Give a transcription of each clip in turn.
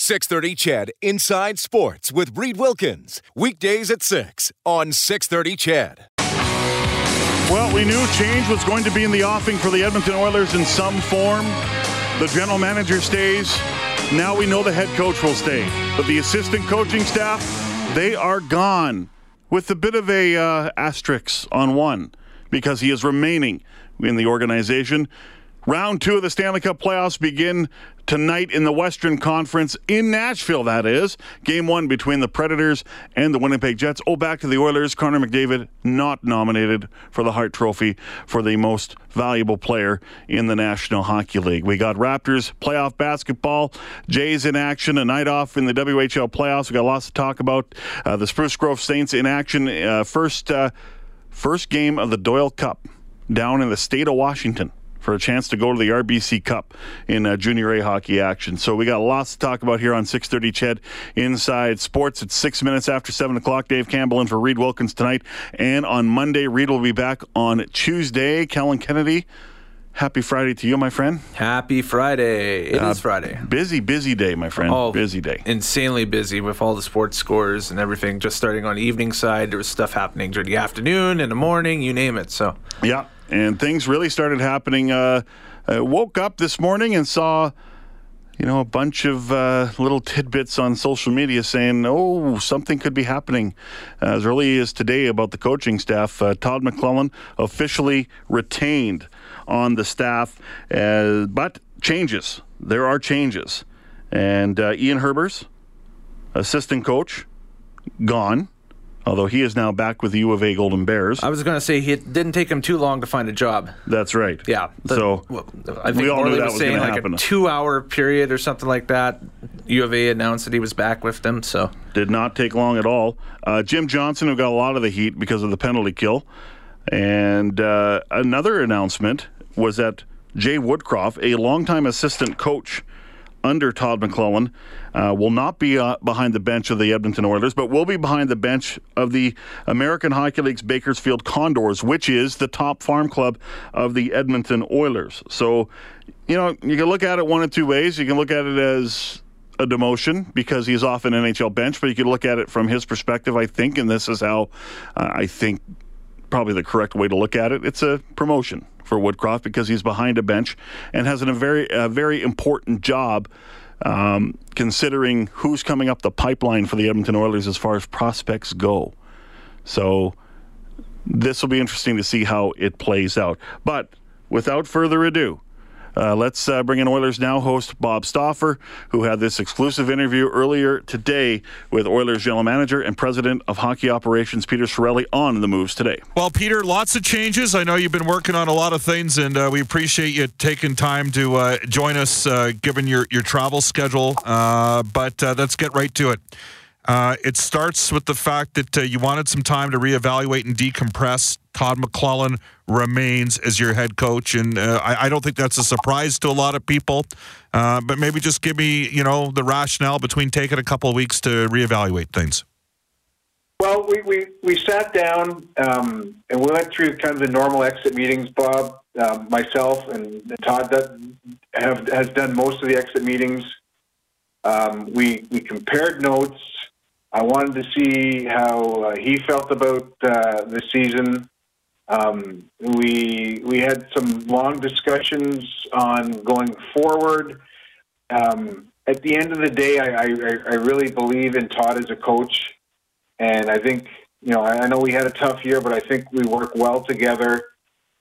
630 CHED Inside Sports with Reed Wilkins. Weekdays at 6 on 630 CHED. Well, we knew change was going to be in the offing for the Edmonton Oilers in some form. The general manager stays. Now we know the head coach will stay. But the assistant coaching staff, they are gone with a bit of a uh, asterisk on one because he is remaining in the organization. Round two of the Stanley Cup playoffs begin tonight in the Western Conference in Nashville, that is. Game one between the Predators and the Winnipeg Jets. Oh, back to the Oilers. Connor McDavid not nominated for the Hart Trophy for the most valuable player in the National Hockey League. We got Raptors playoff basketball. Jays in action. A night off in the WHL playoffs. We got lots to talk about. Uh, the Spruce Grove Saints in action. Uh, first, uh, first game of the Doyle Cup down in the state of Washington for a chance to go to the RBC Cup in uh, Junior A hockey action. So we got lots to talk about here on 6:30 CHED Inside Sports. It's six minutes after seven o'clock. Dave Campbell in for Reed Wilkins tonight, and on Monday, Reed will be back on Tuesday. Kellen Kennedy. Happy Friday to you, my friend. Happy Friday. It uh, is Friday. Busy, busy day, my friend. Oh, busy day. Insanely busy with all the sports scores and everything. Just starting on evening side, there was stuff happening during the afternoon, in the morning, you name it. So yeah, and things really started happening. Uh, I woke up this morning and saw, you know, a bunch of uh, little tidbits on social media saying, "Oh, something could be happening." Uh, as early as today, about the coaching staff, uh, Todd McLellan officially retained on the staff, uh, but changes. There are changes, and uh, Ian Herbers, assistant coach, gone although he is now back with the U of A Golden Bears. I was going to say he didn't take him too long to find a job. That's right. Yeah. The, so I think we all Morley knew that was, was saying like happen. a two-hour period or something like that. U of A announced that he was back with them. So did not take long at all. Uh, Jim Johnson, who got a lot of the heat because of the penalty kill, and uh, another announcement was that Jay Woodcroft, a longtime assistant coach under Todd McLellan uh, will not be uh, behind the bench of the Edmonton Oilers, but will be behind the bench of the American Hockey League's Bakersfield Condors, which is the top farm club of the Edmonton Oilers. So, you know, you can look at it one of two ways. You can look at it as a demotion because he's off an NHL bench, but you can look at it from his perspective, I think, and this is how uh, I think probably the correct way to look at it. It's a promotion for Woodcroft because he's behind a bench and has a very, a very important job um, considering who's coming up the pipeline for the Edmonton Oilers as far as prospects go. So this will be interesting to see how it plays out. But without further ado, uh, let's uh, bring in Oilers Now host Bob Stauffer, who had this exclusive interview earlier today with Oilers general manager and president of hockey operations Peter Chiarelli on the moves today. Well, Peter, lots of changes. I know you've been working on a lot of things, and uh, we appreciate you taking time to uh, join us, uh, given your, your travel schedule. Uh, but let's get right to it. It starts with the fact that you wanted some time to reevaluate and decompress. Todd McLellan remains as your head coach, and uh, I, I, don't think that's a surprise to a lot of people. Uh, but maybe just give me, you know, the rationale between taking a couple of weeks to reevaluate things. Well, we, we, we sat down um, and we went through kind of the normal exit meetings. Bob, um, myself, and Todd have has done most of the exit meetings. Um, we we compared notes I wanted to see how uh, he felt about uh, the season. Um, we we had some long discussions on going forward. Um, at the end of the day, I, I, I really believe in Todd as a coach, and I think you know I know we had a tough year, but I think we work well together.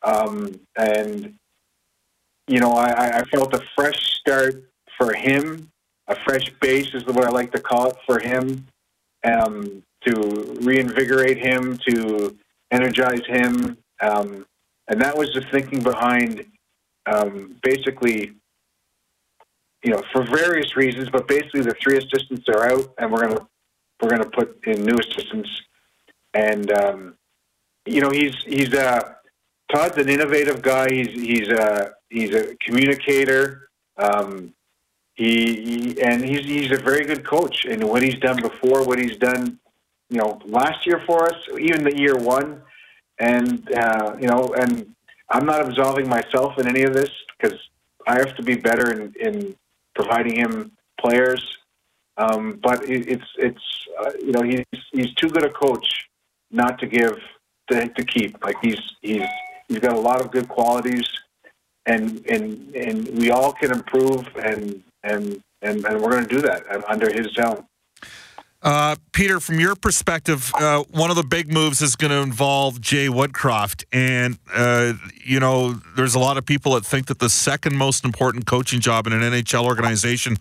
Um, and you know, I, I felt a fresh start for him, a fresh base is what I like to call it for him um, to reinvigorate him, to energize him. Um, and that was the thinking behind um, basically you know, for various reasons, but basically the three assistants are out, and we're gonna we're gonna put in new assistants. And um, you know, he's he's uh, Todd's an innovative guy. He's he's a he's a communicator. Um, he, he and he's he's a very good coach. And what he's done before, what he's done, you know, last year for us, even the year one, and uh, you know, and I'm not absolving myself in any of this because I have to be better in, in providing him players. Um, but it, it's it's uh, you know he's he's too good a coach not to give to, to keep. Like he's he's he's got a lot of good qualities, and and and we all can improve, and and and, and we're going to do that under his helm. Uh, Peter, from your perspective, uh, one of the big moves is going to involve Jay Woodcroft. And, uh, you know, there's a lot of people that think that the second most important coaching job in an NHL organization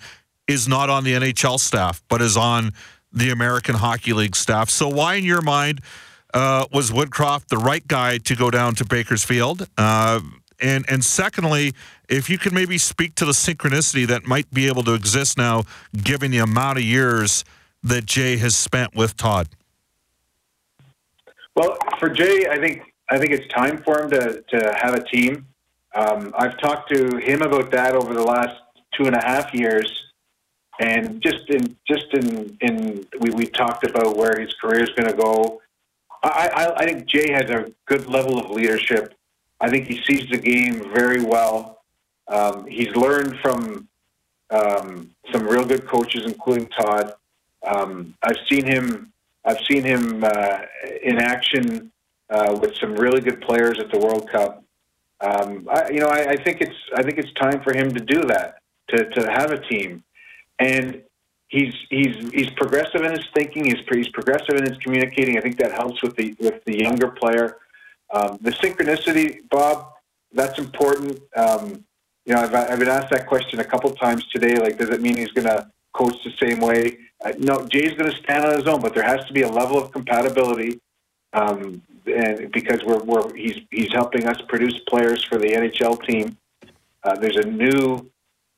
is not on the NHL staff, but is on the American Hockey League staff. So, why, in your mind, uh, was Woodcroft the right guy to go down to Bakersfield? Uh, and and secondly, if you could maybe speak to the synchronicity that might be able to exist now, given the amount of years that Jay has spent with Todd? Well, for Jay, I think I think it's time for him to to have a team. Um, I've talked to him about that over the last two and a half years, and just in just in in we we talked about where his career is going to go. I, I I think Jay has a good level of leadership. I think he sees the game very well. Um, he's learned from um, some real good coaches, including Todd. Um, I've seen him. I've seen him uh, in action uh, with some really good players at the World Cup. Um, I, you know, I, I think it's. I think it's time for him to do that. To to have a team, and he's he's he's progressive in his thinking. He's he's progressive in his communicating. I think that helps with the with the younger player. Um, the synchronicity, Bob, that's important. Um, you know, I've, I've been asked that question a couple times today. Like, does it mean he's going to coach the same way? No, Jay's going to stand on his own, but there has to be a level of compatibility, um, and because we're, we're he's he's helping us produce players for the NHL team. Uh, there's a new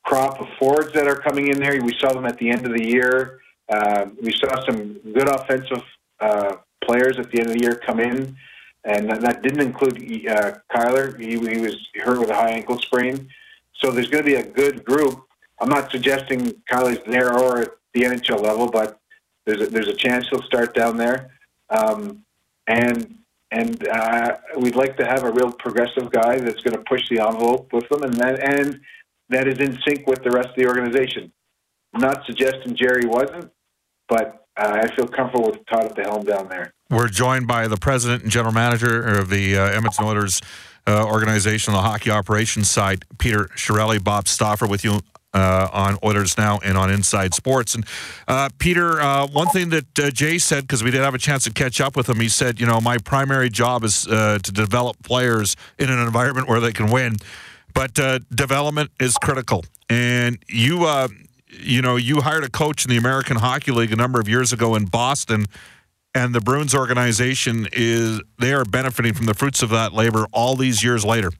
crop of forwards that are coming in there. We saw them at the end of the year. Uh, we saw some good offensive uh, players at the end of the year come in, and that didn't include uh, Kailer. He, he was hurt with a high ankle sprain. So there's going to be a good group. I'm not suggesting Kailer's there or the NHL level, but there's a, there's a chance he'll start down there. Um, and and uh, we'd like to have a real progressive guy that's going to push the envelope with them, and that and that is in sync with the rest of the organization. I'm not suggesting Jerry wasn't, but uh, I feel comfortable with Todd at the helm down there. We're joined by the president and general manager of the uh, Edmonton Oilers uh, organization on the hockey operations side, Peter Chiarelli, Bob Stauffer, with you uh, on Oilers Now and on Inside Sports. And uh, Peter, uh, one thing that uh, Jay said, because we did have a chance to catch up with him, he said, you know, my primary job is uh, to develop players in an environment where they can win, but uh, development is critical. And you, you know, you hired a coach in the American Hockey League a number of years ago in Boston. And the Bruins organization is they are benefiting from the fruits of that labor all these years later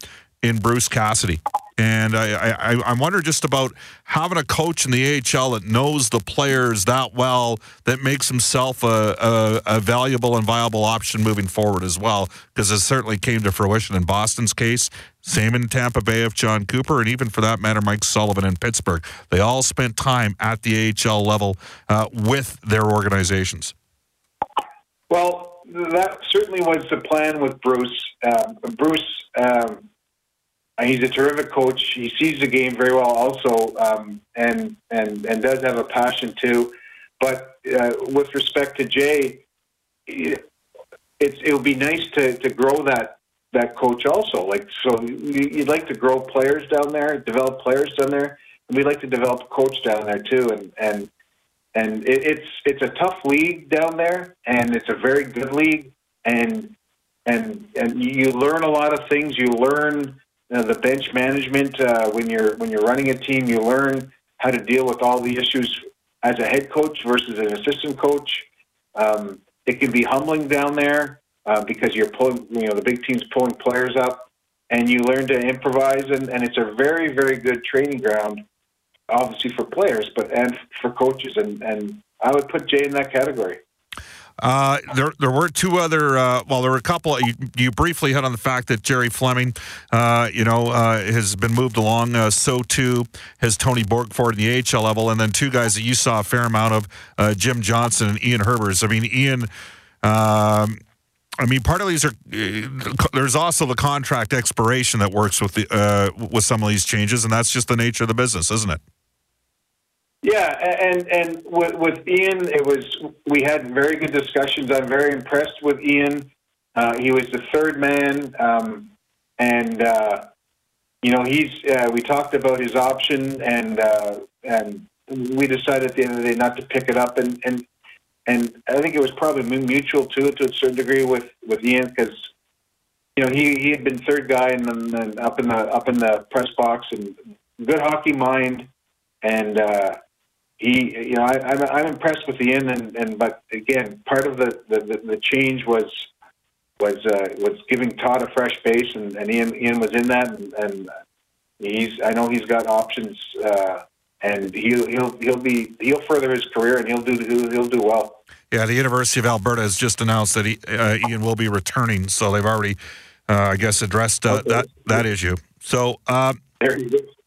in Bruce Cassidy. And I, I, I wonder just about having a coach in the AHL that knows the players that well, that makes himself a, a, a valuable and viable option moving forward as well, because it certainly came to fruition in Boston's case. Same in Tampa Bay of Jon Cooper, and even for that matter, Mike Sullivan in Pittsburgh. They all spent time at the AHL level uh, with their organizations. Well, that certainly was the plan with Bruce. Uh, Bruce. Um, he's a terrific coach. He sees the game very well, also, um, and and and does have a passion too. But uh, with respect to Jay, it, it's it would be nice to to grow that that coach also. Like so, you'd like to grow players down there, develop players down there, and we'd like to develop a coach down there too. And and and it, it's it's a tough league down there, and it's a very good league, and and and you learn a lot of things. You learn uh, the bench management uh, when you're when you're running a team. You learn how to deal with all the issues as a head coach versus an assistant coach. Um, it can be humbling down there uh, because you're pulling, you know, the big team's pulling players up, and you learn to improvise, and, and it's a very very good training ground obviously for players, but and for coaches. And and I would put Jay in that category. Uh, there, there were two other. Uh, well, there were a couple. You, you, briefly hit on the fact that Jerry Fleming, uh, you know, uh, has been moved along. Uh, so too has Tony Borgford in the AHL level, and then two guys that you saw a fair amount of, uh, Jim Johnson and Ian Herbers. I mean, Ian. Um, I mean, part of these are. There's also the contract expiration that works with the with some of these changes, and that's just the nature of the business, isn't it? Yeah, and and with, with Ian, it was we had very good discussions. I'm very impressed with Ian. Uh, he was the third man, um, and uh, you know he's. Uh, we talked about his option, and uh, and we decided at the end of the day not to pick it up, and and and I think it was probably mutual too, to a certain degree with with Ian because you know he he had been third guy and, and up in the up in the press box and good hockey mind and. He, you know, I, I'm, I'm impressed with Ian, and, and but again, part of the, the, the change was was uh, was giving Todd a fresh base, and, and Ian Ian was in that, and, and he's I know he's got options, uh, and he'll he'll he'll be he'll further his career, and he'll do he'll, he'll do well. Yeah, the University of Alberta has just announced that he, uh, Ian will be returning, so they've already, uh, I guess, addressed uh, okay. that that issue. So uh, go.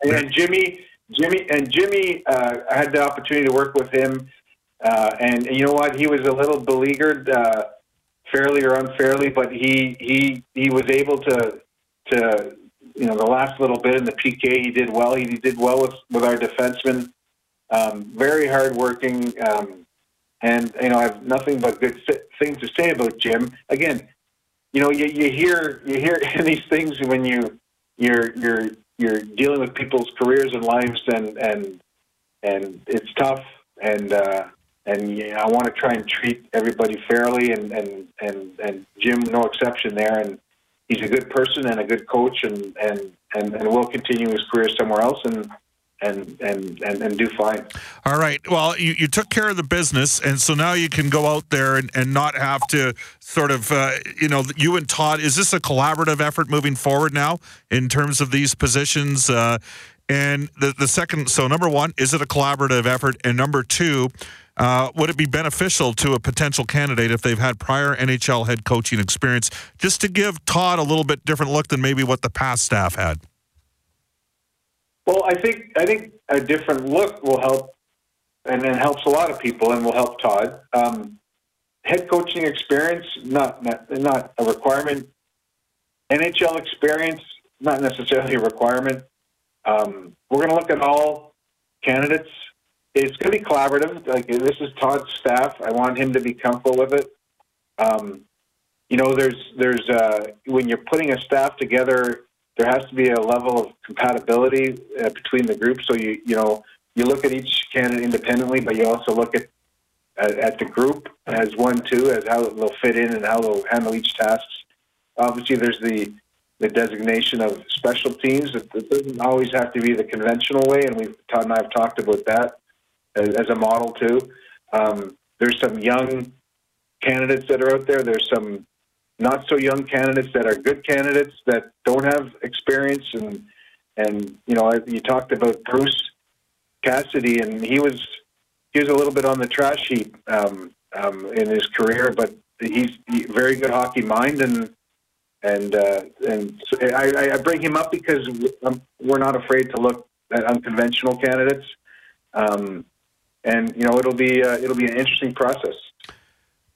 And Jimmy Jimmy and Jimmy, uh, I had the opportunity to work with him, uh, and, and, you know what? He was a little beleaguered, uh, fairly or unfairly, but he he he was able to to you know the last little bit in the PK he did well. He, he did well with with our defensemen. Um, very hardworking, um, and you know I have nothing but good things to say about Jim. Again, you know you, you hear you hear these things when you you're you're you're dealing with people's careers and lives, and and and it's tough. And uh, and yeah, I want to try and treat everybody fairly, and and and and Jim, no exception there. And he's a good person and a good coach, and and and, and will continue his career somewhere else. And and and and, and do fine. All right. Well, you, you took care of the business, and so now you can go out there and, and not have to sort of uh, you know you and Todd. Is this a collaborative effort moving forward now in terms of these positions? Uh, and the the second, so number one, is it a collaborative effort? And number two. Uh, would it be beneficial to a potential candidate if they've had prior NHL head coaching experience, just to give Todd a little bit different look than maybe what the past staff had? Well, I think I think a different look will help, and it helps a lot of people, and will help Todd. Um, head coaching experience not, not not a requirement. NHL experience not necessarily a requirement. Um, we're going to look at all candidates. It's going to be collaborative. Like this is Todd's staff. I want him to be comfortable with it. Um, you know, there's there's uh, when you're putting a staff together there has to be a level of compatibility uh, between the groups. So you you know you look at each candidate independently, but you also look at at, at the group as one too, as how they'll fit in and how they'll handle each task. Obviously, there's the the designation of special teams. It, it doesn't always have to be the conventional way, and we've Todd and I have talked about that as, as a model too. Um, there's some young candidates that are out there. There's some not so young candidates that are good candidates that don't have experience and and you know you talked about Bruce Cassidy and he was he was a little bit on the trash heap um, um, in his career, but he's he, very good hockey mind and and uh, and so I, I bring him up because we're not afraid to look at unconventional candidates, um, and you know it'll be uh, it'll be an interesting process.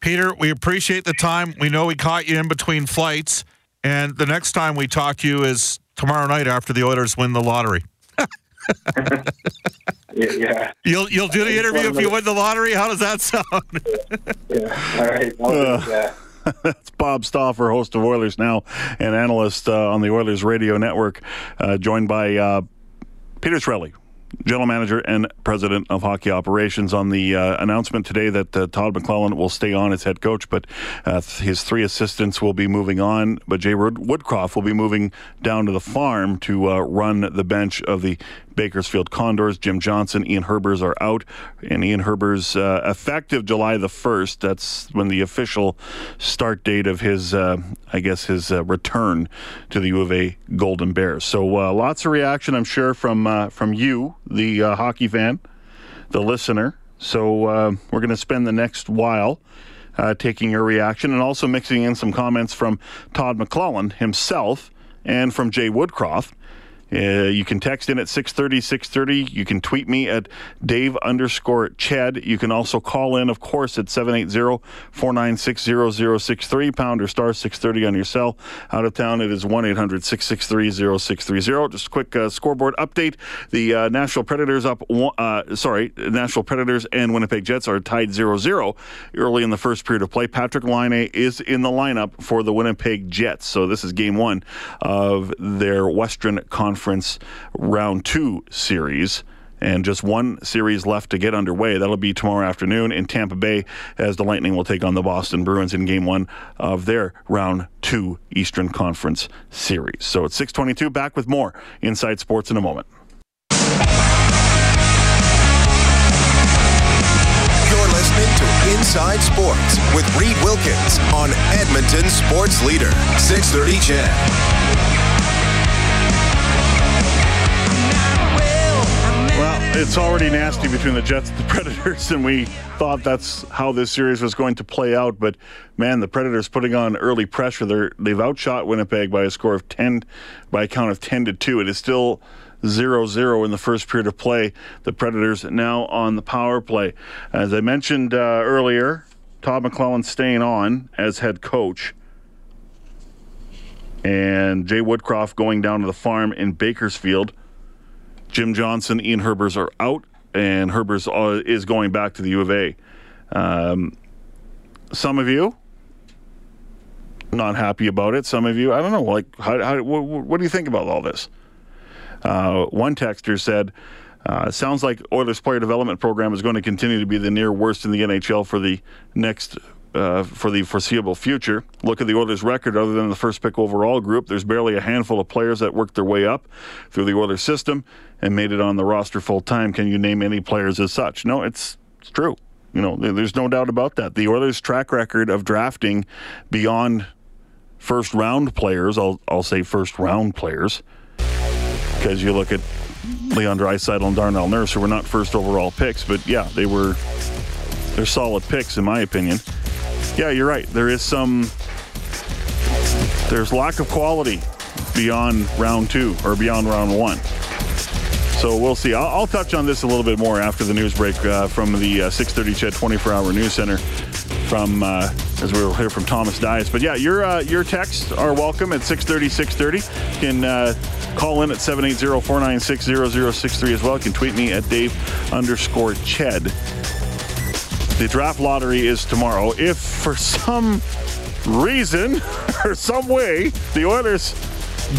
Peter, we appreciate the time. We know we caught you in between flights, and the next time we talk to you is tomorrow night after the Oilers win the lottery. yeah, You'll you'll do the interview if you win the lottery. How does that sound? yeah. All right. Uh, That's Bob Stauffer, host of Oilers Now and analyst uh, on the Oilers Radio Network, uh, joined by uh, Peter Chiarelli, general manager and president of hockey operations, on the uh, announcement today that uh, Todd McLellan will stay on as head coach, but uh, his three assistants will be moving on. But Jay Woodcroft will be moving down to the farm to uh, run the bench of the Bakersfield Condors. Jim Johnson, Ian Herbers are out, and Ian Herbers uh, effective July the first. That's when the official start date of his, uh, I guess, his uh, return to the U of A Golden Bears. So uh, lots of reaction, I'm sure, from uh, from you, the hockey fan, the listener. So we're going to spend the next while uh, taking your reaction and also mixing in some comments from Todd McLellan himself and from Jay Woodcroft. Uh, you can text in at 630, 630. You can tweet me at Dave underscore Ched. You can also call in, of course, at 780-496-0063, pound or star 630 on your cell. Out of town, it is 1-800-663-0630. Just a quick uh, scoreboard update. The uh, Nashville Predators up, uh, sorry, Nashville Predators and Winnipeg Jets are tied 0-0 early in the first period of play. Patrick Laine is in the lineup for the Winnipeg Jets. So this is game one of their Western Conference Conference Round 2 series and just one series left to get underway. That'll be tomorrow afternoon in Tampa Bay as the Lightning will take on the Boston Bruins in game one of their round two Eastern Conference series. So it's 622 back with more Inside Sports in a moment. You're listening to Inside Sports with Reed Wilkins on Edmonton Sports Leader, 630 CHED. It's already nasty between the Jets and the Predators, and we thought that's how this series was going to play out. But man, the Predators putting on early pressure. They're, they've outshot Winnipeg by a score of ten, by a count of ten to two. It is still 0-0 in the first period of play. The Predators now on the power play. As I mentioned uh, earlier, Todd McLellan staying on as head coach. And Jay Woodcroft going down to the farm in Bakersfield. Jim Johnson, Ian Herbers are out, and Herbers uh, is going back to the U of A. Um, some of you not happy about it. Some of you, I don't know, like, how, how, what, what, do you think about all this? Uh, one texter said, uh, sounds like Oilers player development program is going to continue to be the near worst in the NHL for the next uh, for the foreseeable future. Look at the Oilers' record. Other than the first pick overall group, there's barely a handful of players that worked their way up through the Oilers system and made it on the roster full time. Can you name any players as such? No, it's it's true. You know, there's no doubt about that. The Oilers' track record of drafting beyond first round players, I'll I'll say first round players, because you look at Leon Draisaitl and Darnell Nurse, who were not first overall picks, but yeah, they were they're solid picks in my opinion. Yeah, you're right. There is some there's lack of quality beyond round two or beyond round one. So we'll see. I'll, I'll, touch on this a little bit more after the news break uh, from the uh, 6:30 CHED 24-hour news center. From uh, as we'll hear from Thomas Dias. But yeah, your uh, your texts are welcome at 6:30 6:30. You can uh, call in at 780-496-0063 as well. You can tweet me at Dave underscore Ched. The draft lottery is tomorrow. If for some reason or some way the Oilers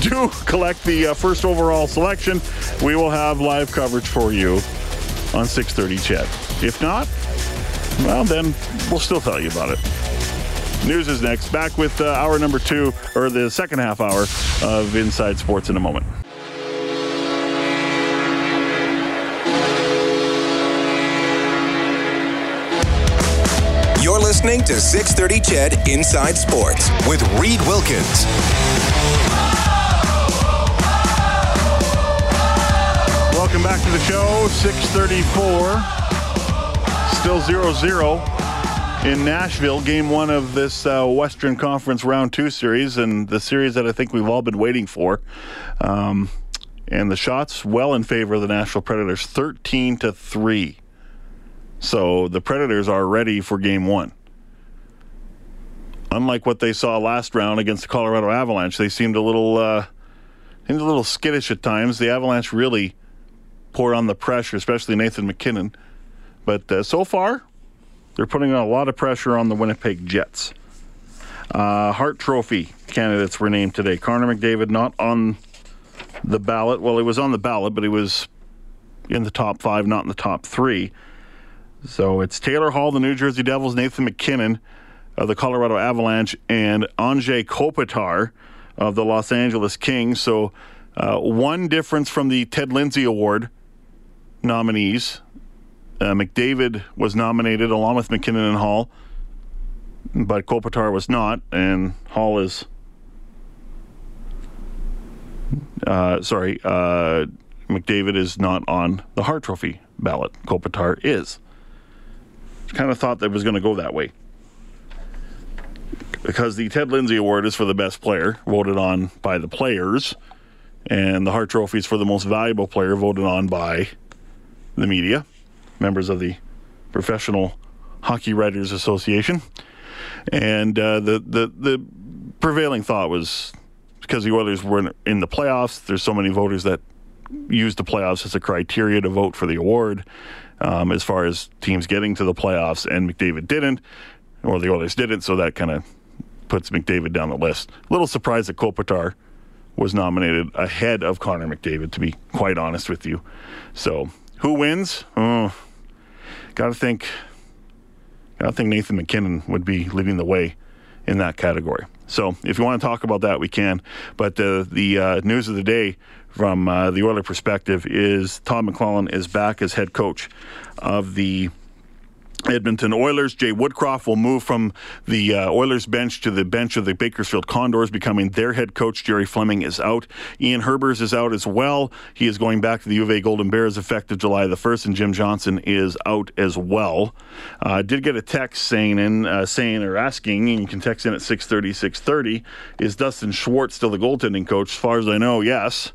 do collect the uh, first overall selection, we will have live coverage for you on 6:30 CHED. If not, well then we'll still tell you about it. News is next. Back with uh, hour number two, or the second half hour of Inside Sports in a moment. Listening to 630 CHED Inside Sports with Reed Wilkins. Welcome back to the show. 634. Still 0 0 in Nashville. Game one of this uh, Western Conference Round Two series, and the series that I think we've all been waiting for. Um, and the shots well in favor of the Nashville Predators, 13 to 3. So the Predators are ready for game one. Unlike what they saw last round against the Colorado Avalanche, they seemed a little, uh, seemed a little skittish at times. The Avalanche really poured on the pressure, especially Nathan MacKinnon. But uh, so far, they're putting a lot of pressure on the Winnipeg Jets. Uh, Hart Trophy candidates were named today. Connor McDavid not on the ballot. Well, he was on the ballot, but he was in the top five, not in the top three. So it's Taylor Hall, the New Jersey Devils, Nathan MacKinnon of the Colorado Avalanche, and Anze Kopitar of the Los Angeles Kings. So Uh, one difference from the Ted Lindsay Award nominees uh, McDavid was nominated along with MacKinnon and Hall, but Kopitar was not, and Hall is. Uh, sorry, uh, McDavid is not on the Hart Trophy ballot. Kopitar is. Kind of thought that was going to go that way. Because the Ted Lindsay Award is for the best player, voted on by the players, and the Hart Trophy is for the most valuable player, voted on by the media, members of the Professional Hockey Writers Association. And uh, the, the, the prevailing thought was because the Oilers weren't in the playoffs, there's so many voters that use the playoffs as a criteria to vote for the award um, as far as teams getting to the playoffs, and McDavid didn't, or the Oilers didn't, so that kind of puts McDavid down the list. A little surprised that Kopitar was nominated ahead of Connor McDavid, to be quite honest with you. So, who wins? Oh, gotta think. Gotta think Nathan MacKinnon would be leading the way in that category. So, if you want to talk about that, we can. But uh, the uh, news of the day from uh, the Oiler perspective is Todd McLellan is back as head coach of the Edmonton Oilers. Jay Woodcroft will move from the uh, Oilers bench to the bench of the Bakersfield Condors, becoming their head coach. Jerry Fleming is out. Ian Herbers is out as well. He is going back to the U of A Golden Bears effective July the 1st, and Jim Johnson is out as well. Uh, I uh, did get a text saying in, uh, saying or asking, and you can text in at 630, 630, is Dustin Schwartz still the goaltending coach? As far as I know, yes.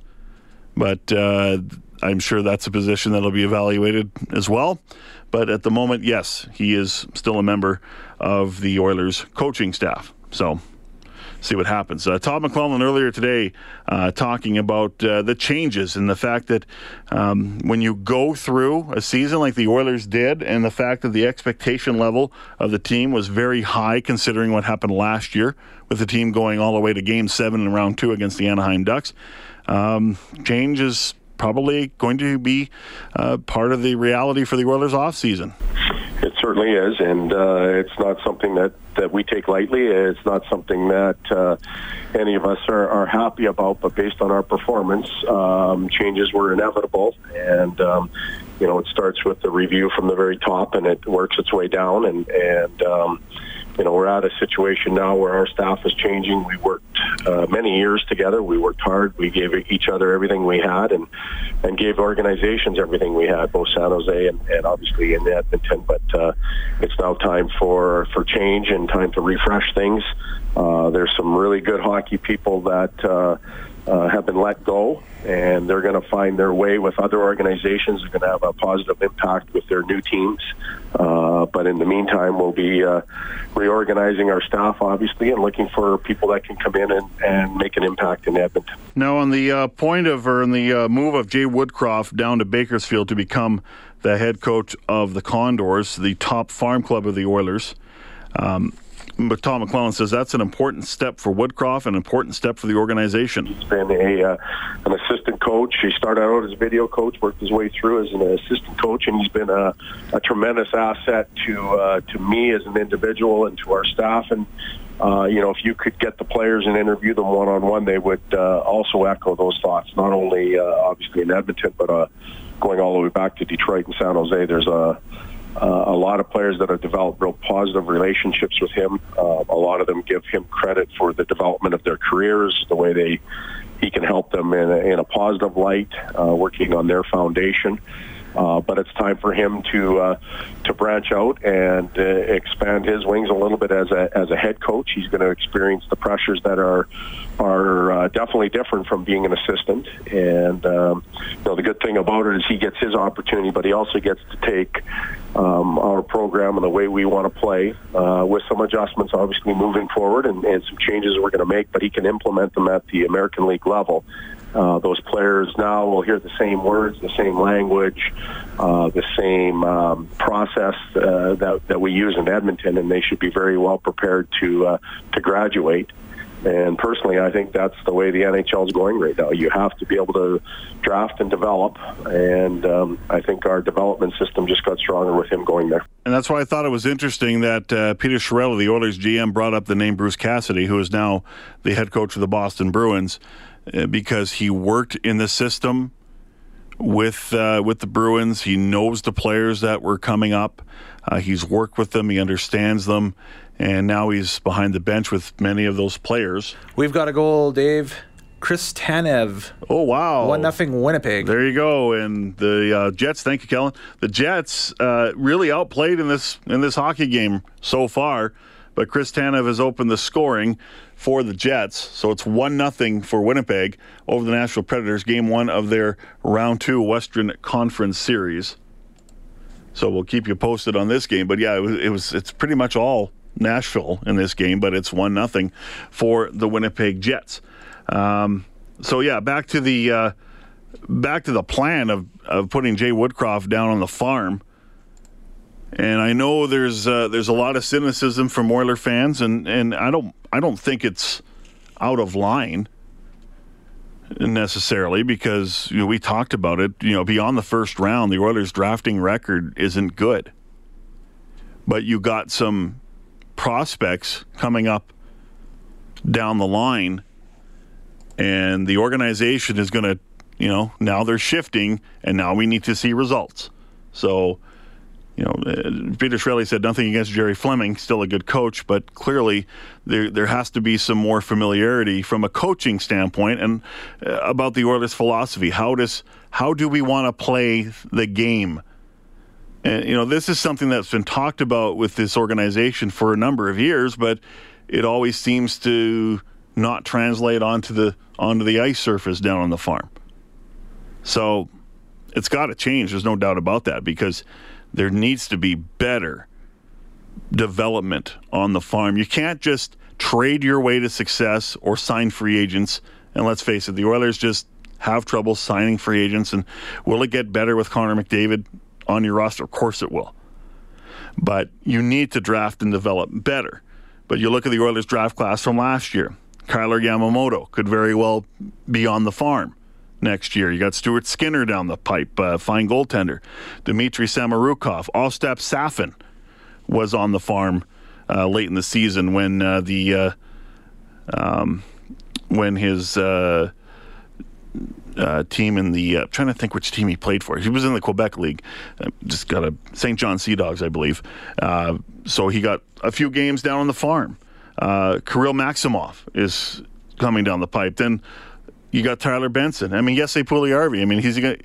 But uh, I'm sure that's a position that'll be evaluated as well. But at the moment, yes, he is still a member of the Oilers coaching staff. So see what happens. Uh, Todd McLellan earlier today uh, talking about uh, the changes and the fact that um, when you go through a season like the Oilers did, and the fact that the expectation level of the team was very high considering what happened last year with the team going all the way to Game Seven in Round Two against the Anaheim Ducks, um, change is probably going to be uh, part of the reality for the Oilers offseason. It certainly is, and uh, it's not something that, that we take lightly. It's not something that uh, any of us are, are happy about, but based on our performance, um, changes were inevitable. And, um, you know, it starts with the review from the very top and it works its way down. And, and um, you know, we're at a situation now where our staff is changing. We worked uh, many years together. We worked hard. We gave each other everything we had, and and gave organizations everything we had, both San Jose and, and obviously in Edmonton. But uh, it's now time for for change and time to refresh things. Uh, there's some really good hockey people that. Uh, have been let go, and they're going to find their way with other organizations. They're going to have a positive impact with their new teams. Uh, but in the meantime, we'll be uh, reorganizing our staff, obviously, and looking for people that can come in and, and make an impact in Edmonton. Now, on the uh, point of, or in the uh, move of Jay Woodcroft down to Bakersfield to become the head coach of the Condors, the top farm club of the Oilers. Um, but Todd McLellan says that's an important step for Woodcroft, an important step for the organization. He's been a uh, an assistant coach. He started out as a video coach, worked his way through as an assistant coach, and he's been a, a tremendous asset to uh, to me as an individual and to our staff. And uh, you know, if you could get the players and interview them one on one, they would uh, also echo those thoughts. Not only uh, obviously in Edmonton, but uh, going all the way back to Detroit and San Jose. There's a uh, a lot of players that have developed real positive relationships with him. Uh, a lot of them give him credit for the development of their careers, the way they he can help them in a, in a positive light, uh, working on their foundation. Uh, but it's time for him to uh, to branch out and uh, expand his wings a little bit as a as a head coach. He's going to experience the pressures that are are uh, definitely different from being an assistant. And um, you know the good thing about it is he gets his opportunity, but he also gets to take um, our program and the way we want to play uh, with some adjustments, obviously moving forward, and, and some changes we're going to make. But he can implement them at the American League level. Uh, those players now will hear the same words, the same language, uh, the same um, process uh, that that we use in Edmonton, and they should be very well prepared to uh, to graduate. And personally, I think that's the way the NHL is going right now. You have to be able to draft and develop, and um, I think our development system just got stronger with him going there. And that's why I thought it was interesting that uh, Peter Chiarelli, the Oilers GM, brought up the name Bruce Cassidy, who is now the head coach of the Boston Bruins because he worked in the system with uh, with the Bruins. He knows the players that were coming up. Uh, he's worked with them. He understands them, and now he's behind the bench with many of those players. We've got a goal, Dave. Chris Tanev. Oh wow! One nothing Winnipeg. There you go. And the uh, Jets. Thank you, Kellen. The Jets uh, really outplayed in this in this hockey game so far, but Chris Tanev has opened the scoring for the Jets. So it's one nothing for Winnipeg over the Nashville Predators. Game one of their round two Western Conference Series. So we'll keep you posted on this game. But yeah, it was, it was it's pretty much all Nashville in this game, but it's one nothing for the Winnipeg Jets. Um, so yeah, back to the uh, back to the plan of, of putting Jay Woodcroft down on the farm. And I know there's uh, there's a lot of cynicism from Oiler fans, and, and I don't I don't think it's out of line necessarily because you know, we talked about it. You know, beyond the first round, the Oilers' drafting record isn't good, but you got some prospects coming up down the line and the organization is going to, you know, now they're shifting, and now we need to see results. So, you know, uh, Peter Chiarelli said nothing against Jerry Fleming, still a good coach, but clearly there there has to be some more familiarity from a coaching standpoint and uh, about the Oilers' philosophy. How does how do we want to play the game? And you know, this is something that's been talked about with this organization for a number of years, but it always seems to not translate onto the onto the ice surface down on the farm. So it's got to change. There's no doubt about that because there needs to be better development on the farm. You can't just trade your way to success or sign free agents. And let's face it, the Oilers just have trouble signing free agents. And will it get better with Connor McDavid on your roster? Of course it will. But you need to draft and develop better. But you look at the Oilers draft class from last year. Kailer Yamamoto could very well be on the farm next year. You got Stuart Skinner down the pipe, uh, fine goaltender. Dmitry Samorukov, Ostap Safin was on the farm uh, late in the season when uh, the uh, um, when his uh, uh, team in the uh, trying to think which team he played for. He was in the Quebec League. Just got a St. John Sea Dogs, I believe. So he got a few games down on the farm. Kirill Maximov is coming down the pipe. Then you got Tyler Benson. I mean, yes, Puljujarvi. I mean, he's going.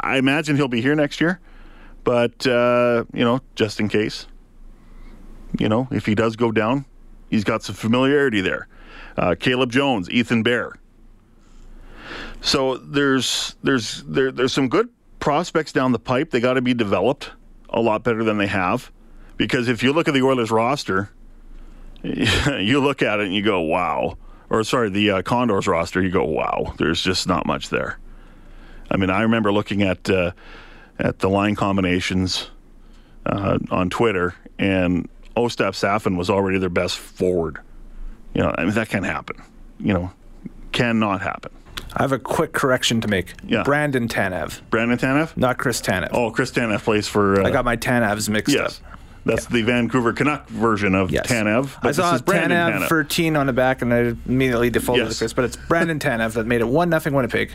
I imagine he'll be here next year, but uh, you know, just in case. You know, if he does go down, he's got some familiarity there. Uh, Caleb Jones, Ethan Bear. So there's there's there, there's some good prospects down the pipe. They got to be developed a lot better than they have, because if you look at the Oilers roster, you look at it and you go, wow. Or sorry, the uh, Condors roster, you go, wow. There's just not much there. I mean, I remember looking at uh, at the line combinations uh, on Twitter, and Ostap Safin was already their best forward. You know, I mean, that can't happen. You know, cannot happen. I have a quick correction to make. Yeah. Brandon Tanev, Brandon Tanev? not Chris Tanev. Oh, Chris Tanev plays for. Uh, I got my Tanevs mixed yes. up. That's the Vancouver Canuck version of Yes. Tanev. but I this saw is Brandon Tanev, Tanev. 13 on the back, and I immediately defaulted Yes. to Chris. But it's Brandon Tanev that made it one nothing Winnipeg.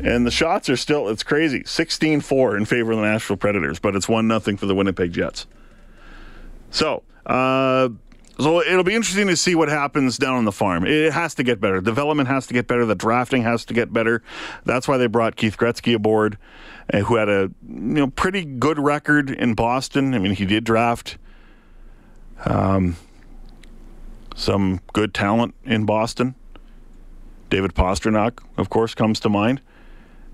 And the shots are still, it's crazy. 16 4 in favor of the Nashville Predators, but it's 1 nothing for the Winnipeg Jets. So, uh, so it'll be interesting to see what happens down on the farm. It has to get better. Development has to get better. The drafting has to get better. That's why they brought Keith Gretzky aboard, who had a you know pretty good record in Boston. I mean, he did draft um, some good talent in Boston. David Pastrnak, of course, comes to mind.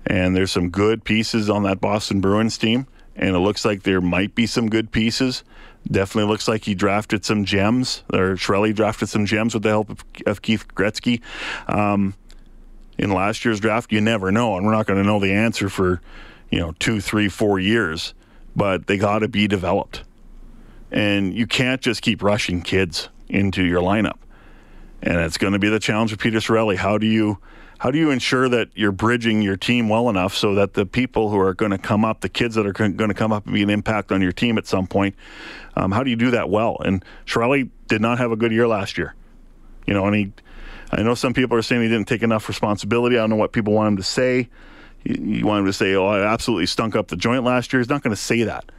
And there's some good pieces on that Boston Bruins team. And it looks like there might be some good pieces. Definitely looks like he drafted some gems, or surely drafted some gems with the help of, of Keith Gretzky. Um, in last year's draft, you never know. And we're not going to know the answer for, you know, two, three, four years. But they got to be developed. And you can't just keep rushing kids into your lineup and it's going to be the challenge of Peter Chiarelli. How do you how do you ensure that you're bridging your team well enough so that the people who are going to come up, the kids that are going to come up and be an impact on your team at some point, um, how do you do that well? And Chiarelli did not have a good year last year, you know, and he I know some people are saying he didn't take enough responsibility. I don't know what people want him to say. You, want him to say, "Oh, I absolutely stunk up the joint last year." He's not going to say that,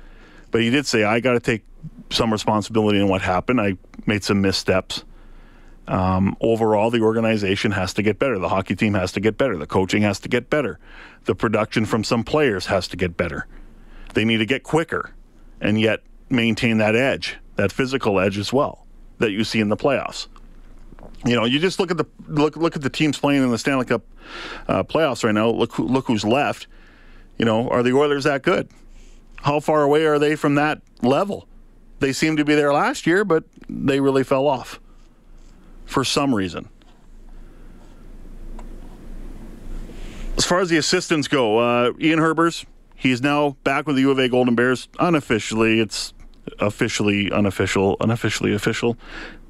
but he did say, "I got to take some responsibility in what happened. I made some missteps." Um, overall, the organization has to get better. The hockey team has to get better. The coaching has to get better. The production from some players has to get better. They need to get quicker and yet maintain that edge, that physical edge as well that you see in the playoffs. You know, you just look at the look look at the teams playing in the Stanley Cup uh, playoffs right now. Look look who's left. You know, are the Oilers that good? How far away are they from that level? They seemed to be there last year, but they really fell off for some reason. As far as the assistants go, uh, Ian Herbers, he's now back with the U of A Golden Bears. Unofficially, it's officially unofficial, unofficially official.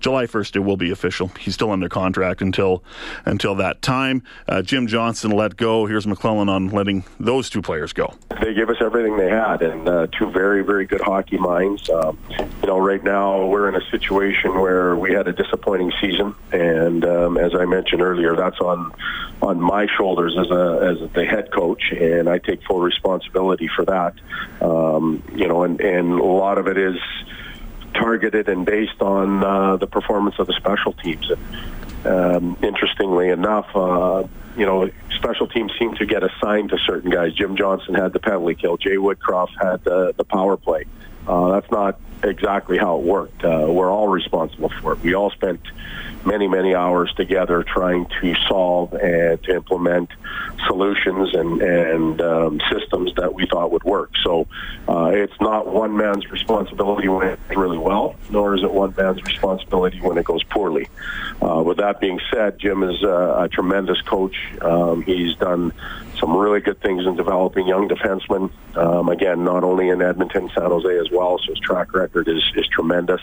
July 1st, it will be official. He's still under contract until until that time. Uh, Jim Johnson let go. Here's McLellan on letting those two players go. They gave us everything they had, and uh, two very, very good hockey minds. Um, you know, right now we're in a situation where we had a disappointing season, and um, as I mentioned earlier, that's on on my shoulders as a as the head coach, and I take full responsibility for that. Um, you know, and and a lot of it is targeted and based on uh, the performance of the special teams. And um, interestingly enough, uh, you know, special teams seem to get assigned to certain guys. Jim Johnson had the penalty kill. Jay Woodcroft had the, the power play. Uh, that's not exactly how it worked. Uh, we're all responsible for it. We all spent many, many hours together trying to solve and to implement solutions and, and um, systems that we thought would work. So uh, it's not one man's responsibility when it goes really well, nor is it one man's responsibility when it goes poorly. Uh, with that being said, Jim is a, a tremendous coach. Um, he's done some really good things in developing young defensemen. Um, again, not only in Edmonton, San Jose as well. So his track record is, is tremendous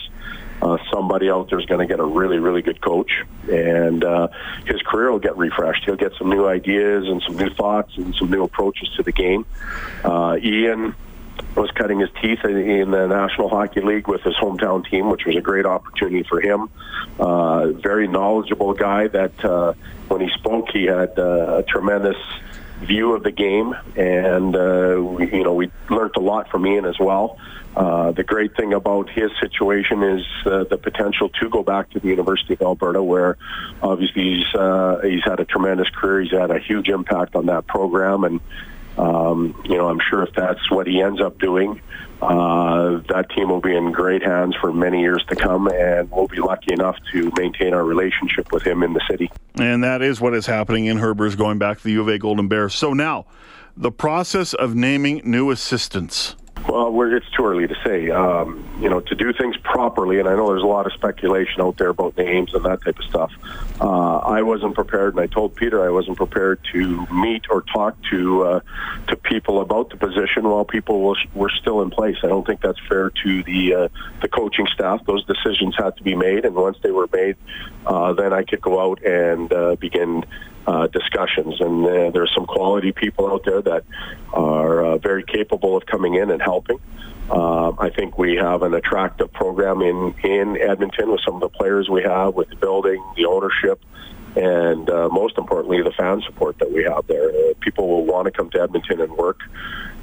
uh, somebody out there is going to get a really, really good coach, and uh, his career will get refreshed. He'll get some new ideas and some new thoughts and some new approaches to the game. Uh, Ian was cutting his teeth in the National Hockey League with his hometown team, which was a great opportunity for him. Uh, very knowledgeable guy that uh, when he spoke, he had uh, a tremendous view of the game, and uh, you know we learned a lot from Ian as well. Uh, the great thing about his situation is uh, the potential to go back to the University of Alberta, where obviously he's uh, he's had a tremendous career. He's had a huge impact on that program, and um, you know I'm sure if that's what he ends up doing, uh, that team will be in great hands for many years to come, and we'll be lucky enough to maintain our relationship with him in the city. And that is what is happening in Herbers going back to the U of A Golden Bears. So now, the process of naming new assistants. Well, it's too early to say. Um, you know, to do things properly, and I know there's a lot of speculation out there about names and that type of stuff. Uh, I wasn't prepared, and I told Peter I wasn't prepared to meet or talk to uh, to people about the position while people was, were still in place. I don't think that's fair to the uh, the coaching staff. Those decisions had to be made, and once they were made, uh, then I could go out and uh, begin uh, discussions. And uh, there's some quality people out there that are uh, very capable of coming in and helping. Uh, I think we have an attractive program in, in Edmonton with some of the players we have, with the building, the ownership, and uh, most importantly, the fan support that we have there. Uh, people will want to come to Edmonton and work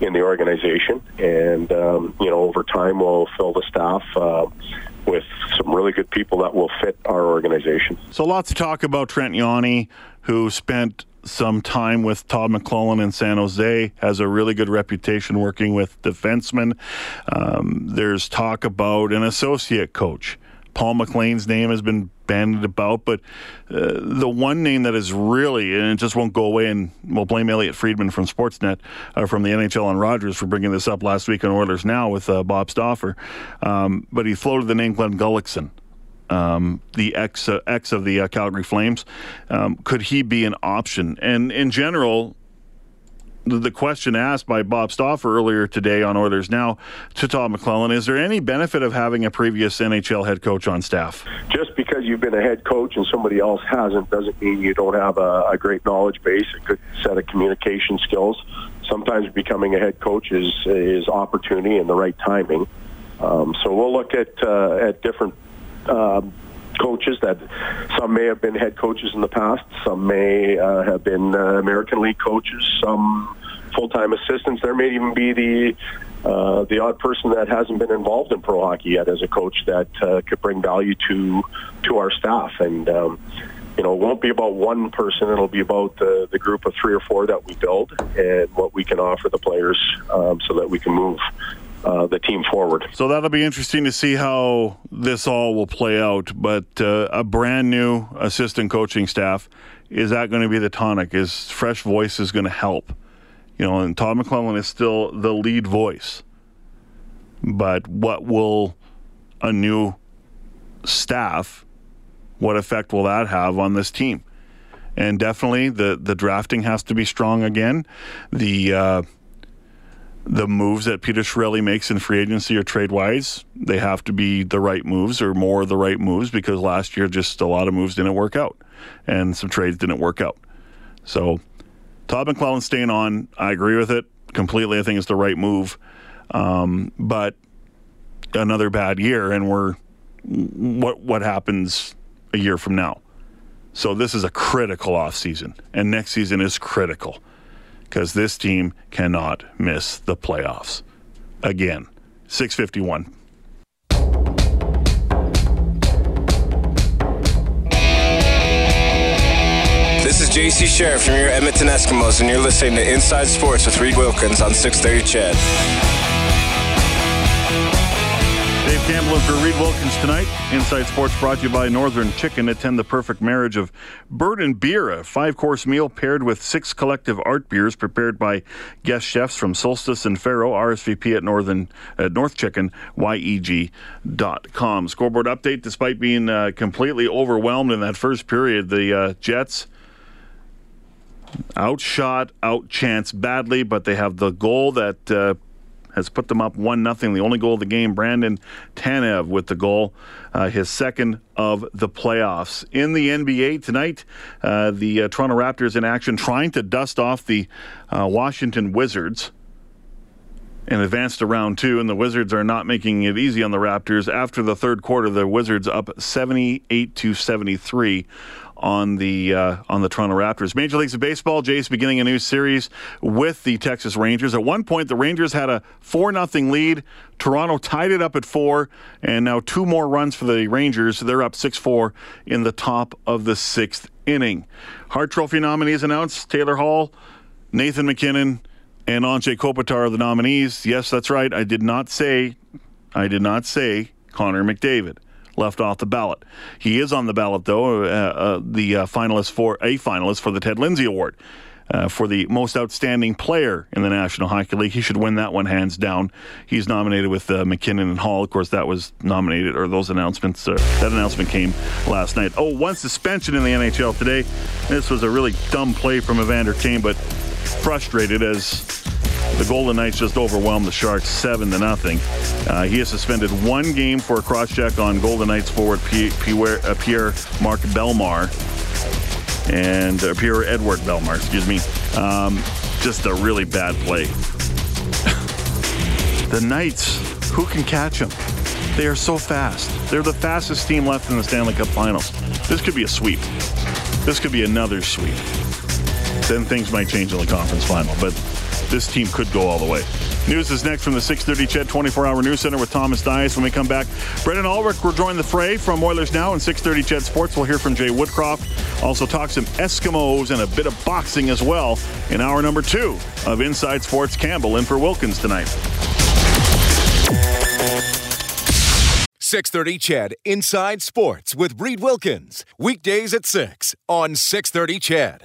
in the organization, and um, you know, over time, we'll fill the staff. Uh, with some really good people that will fit our organization. So, lots to talk about Trent Yawney, who spent some time with Todd McLellan in San Jose, has a really good reputation working with defensemen. Um, there's talk about an associate coach. Paul McLean's name has been bandied about, but uh, the one name that is really, and it just won't go away, and we'll blame Elliotte Friedman from Sportsnet, uh, from the NHL on Rogers for bringing this up last week on Oilers Now with uh, Bob Stauffer. Um, but he floated the name Glen Gulutzan um, the ex uh, ex of the uh, Calgary Flames. Um, could he be an option? And in general, the, question asked by Bob Stauffer earlier today on Oilers Now to Todd McLellan Is there any benefit of having a previous NHL head coach on staff? Just because you've been a head coach and somebody else hasn't doesn't mean you don't have a, a great knowledge base, a good set of communication skills. Sometimes becoming a head coach is is opportunity and the right timing. Um, so we'll look at uh, at different um, coaches that some may have been head coaches in the past, some may uh, have been uh, American League coaches, some full-time assistants. There may even be the uh, the odd person that hasn't been involved in pro hockey yet as a coach that uh, could bring value to to our staff. And um, you know, it won't be about one person. It'll be about the, the group of three or four that we build and what we can offer the players um, so that we can move uh, the team forward. So that'll be interesting to see how this all will play out. But uh, a brand new assistant coaching staff is that going to be the tonic? Is fresh voices going to help? You know, and Todd McLellan is still the lead voice. But what will a new staff? What effect will that have on this team? And definitely, the the drafting has to be strong again. The uh, the moves that Peter Chiarelli makes in free agency or trade wise, they have to be the right moves or more of the right moves because last year just a lot of moves didn't work out and some trades didn't work out. So Todd McLellan staying on, I agree with it completely. I think it's the right move. Um, but another bad year, and we're what what happens a year from now? So this is a critical off season, and next season is critical because this team cannot miss the playoffs again. Six fifty one. This is JC Sherritt from your Edmonton Eskimos, and you're listening to Inside Sports with Reed Wilkins on 630 CHED. Dave Campbell for Reed Wilkins tonight. Inside Sports brought to you by Northern Chicken. Attend the perfect marriage of bird and beer, a five course meal paired with six collective art beers prepared by guest chefs from Solstice and Faro, RSVP at Northern at North Chicken, YEG.com. Scoreboard update despite being uh, completely overwhelmed in that first period, the uh, Jets outshot, outchanced badly, but they have the goal that uh, has put them up one nothing. The only goal of the game, Brandon Tanev with the goal, uh, his second of the playoffs. In the NBA tonight, uh, the uh, Toronto Raptors in action, trying to dust off the uh, Washington Wizards. And advanced to round two, and the Wizards are not making it easy on the Raptors. After the third quarter, the Wizards up 78 to 73 on the uh, on the Toronto Raptors. Major Leagues of Baseball, Jays beginning a new series with the Texas Rangers. At one point, the Rangers had a four nothing lead. Toronto tied it up at four, and now two more runs for the Rangers. They're up six four in the top of the sixth inning. Hart Trophy nominees announced: Taylor Hall, Nathan MacKinnon, and Anze Kopitar are the nominees. Yes, that's right. I did not say, I did not say Connor McDavid left off the ballot. He is on the ballot, though, uh, uh, the uh, finalist for a finalist for the Ted Lindsay Award. Uh, for the most outstanding player in the National Hockey League. He should win that one hands down. He's nominated with uh, MacKinnon and Hall. Of course, that was nominated, or those announcements, uh, that announcement came last night. Oh, one suspension in the NHL today. This was a really dumb play from Evander Kane, but frustrated as the Golden Knights just overwhelmed the Sharks seven to nothing. Uh, he is suspended one game for a cross-check on Golden Knights forward Pierre, uh, Pierre Marc Bellemare and uh, Pierre Edward Bellemare, excuse me. Um, just a really bad play. the Knights, who can catch them? They are so fast. They're the fastest team left in the Stanley Cup Finals. This could be a sweep. This could be another sweep. Then things might change in the conference final, but this team could go all the way. News is next from the 6:30 CHED 24-hour news center with Thomas Dias. When we come back, Brendan Ulrich will join the fray from Oilers Now and 6:30 CHED Sports. We'll hear from Jay Woodcroft. Also talk some Eskimos and a bit of boxing as well in hour number two of Inside Sports. Campbell in for Wilkins tonight. 630 CHED Inside Sports with Reed Wilkins. Weekdays at 6 on 630 CHED.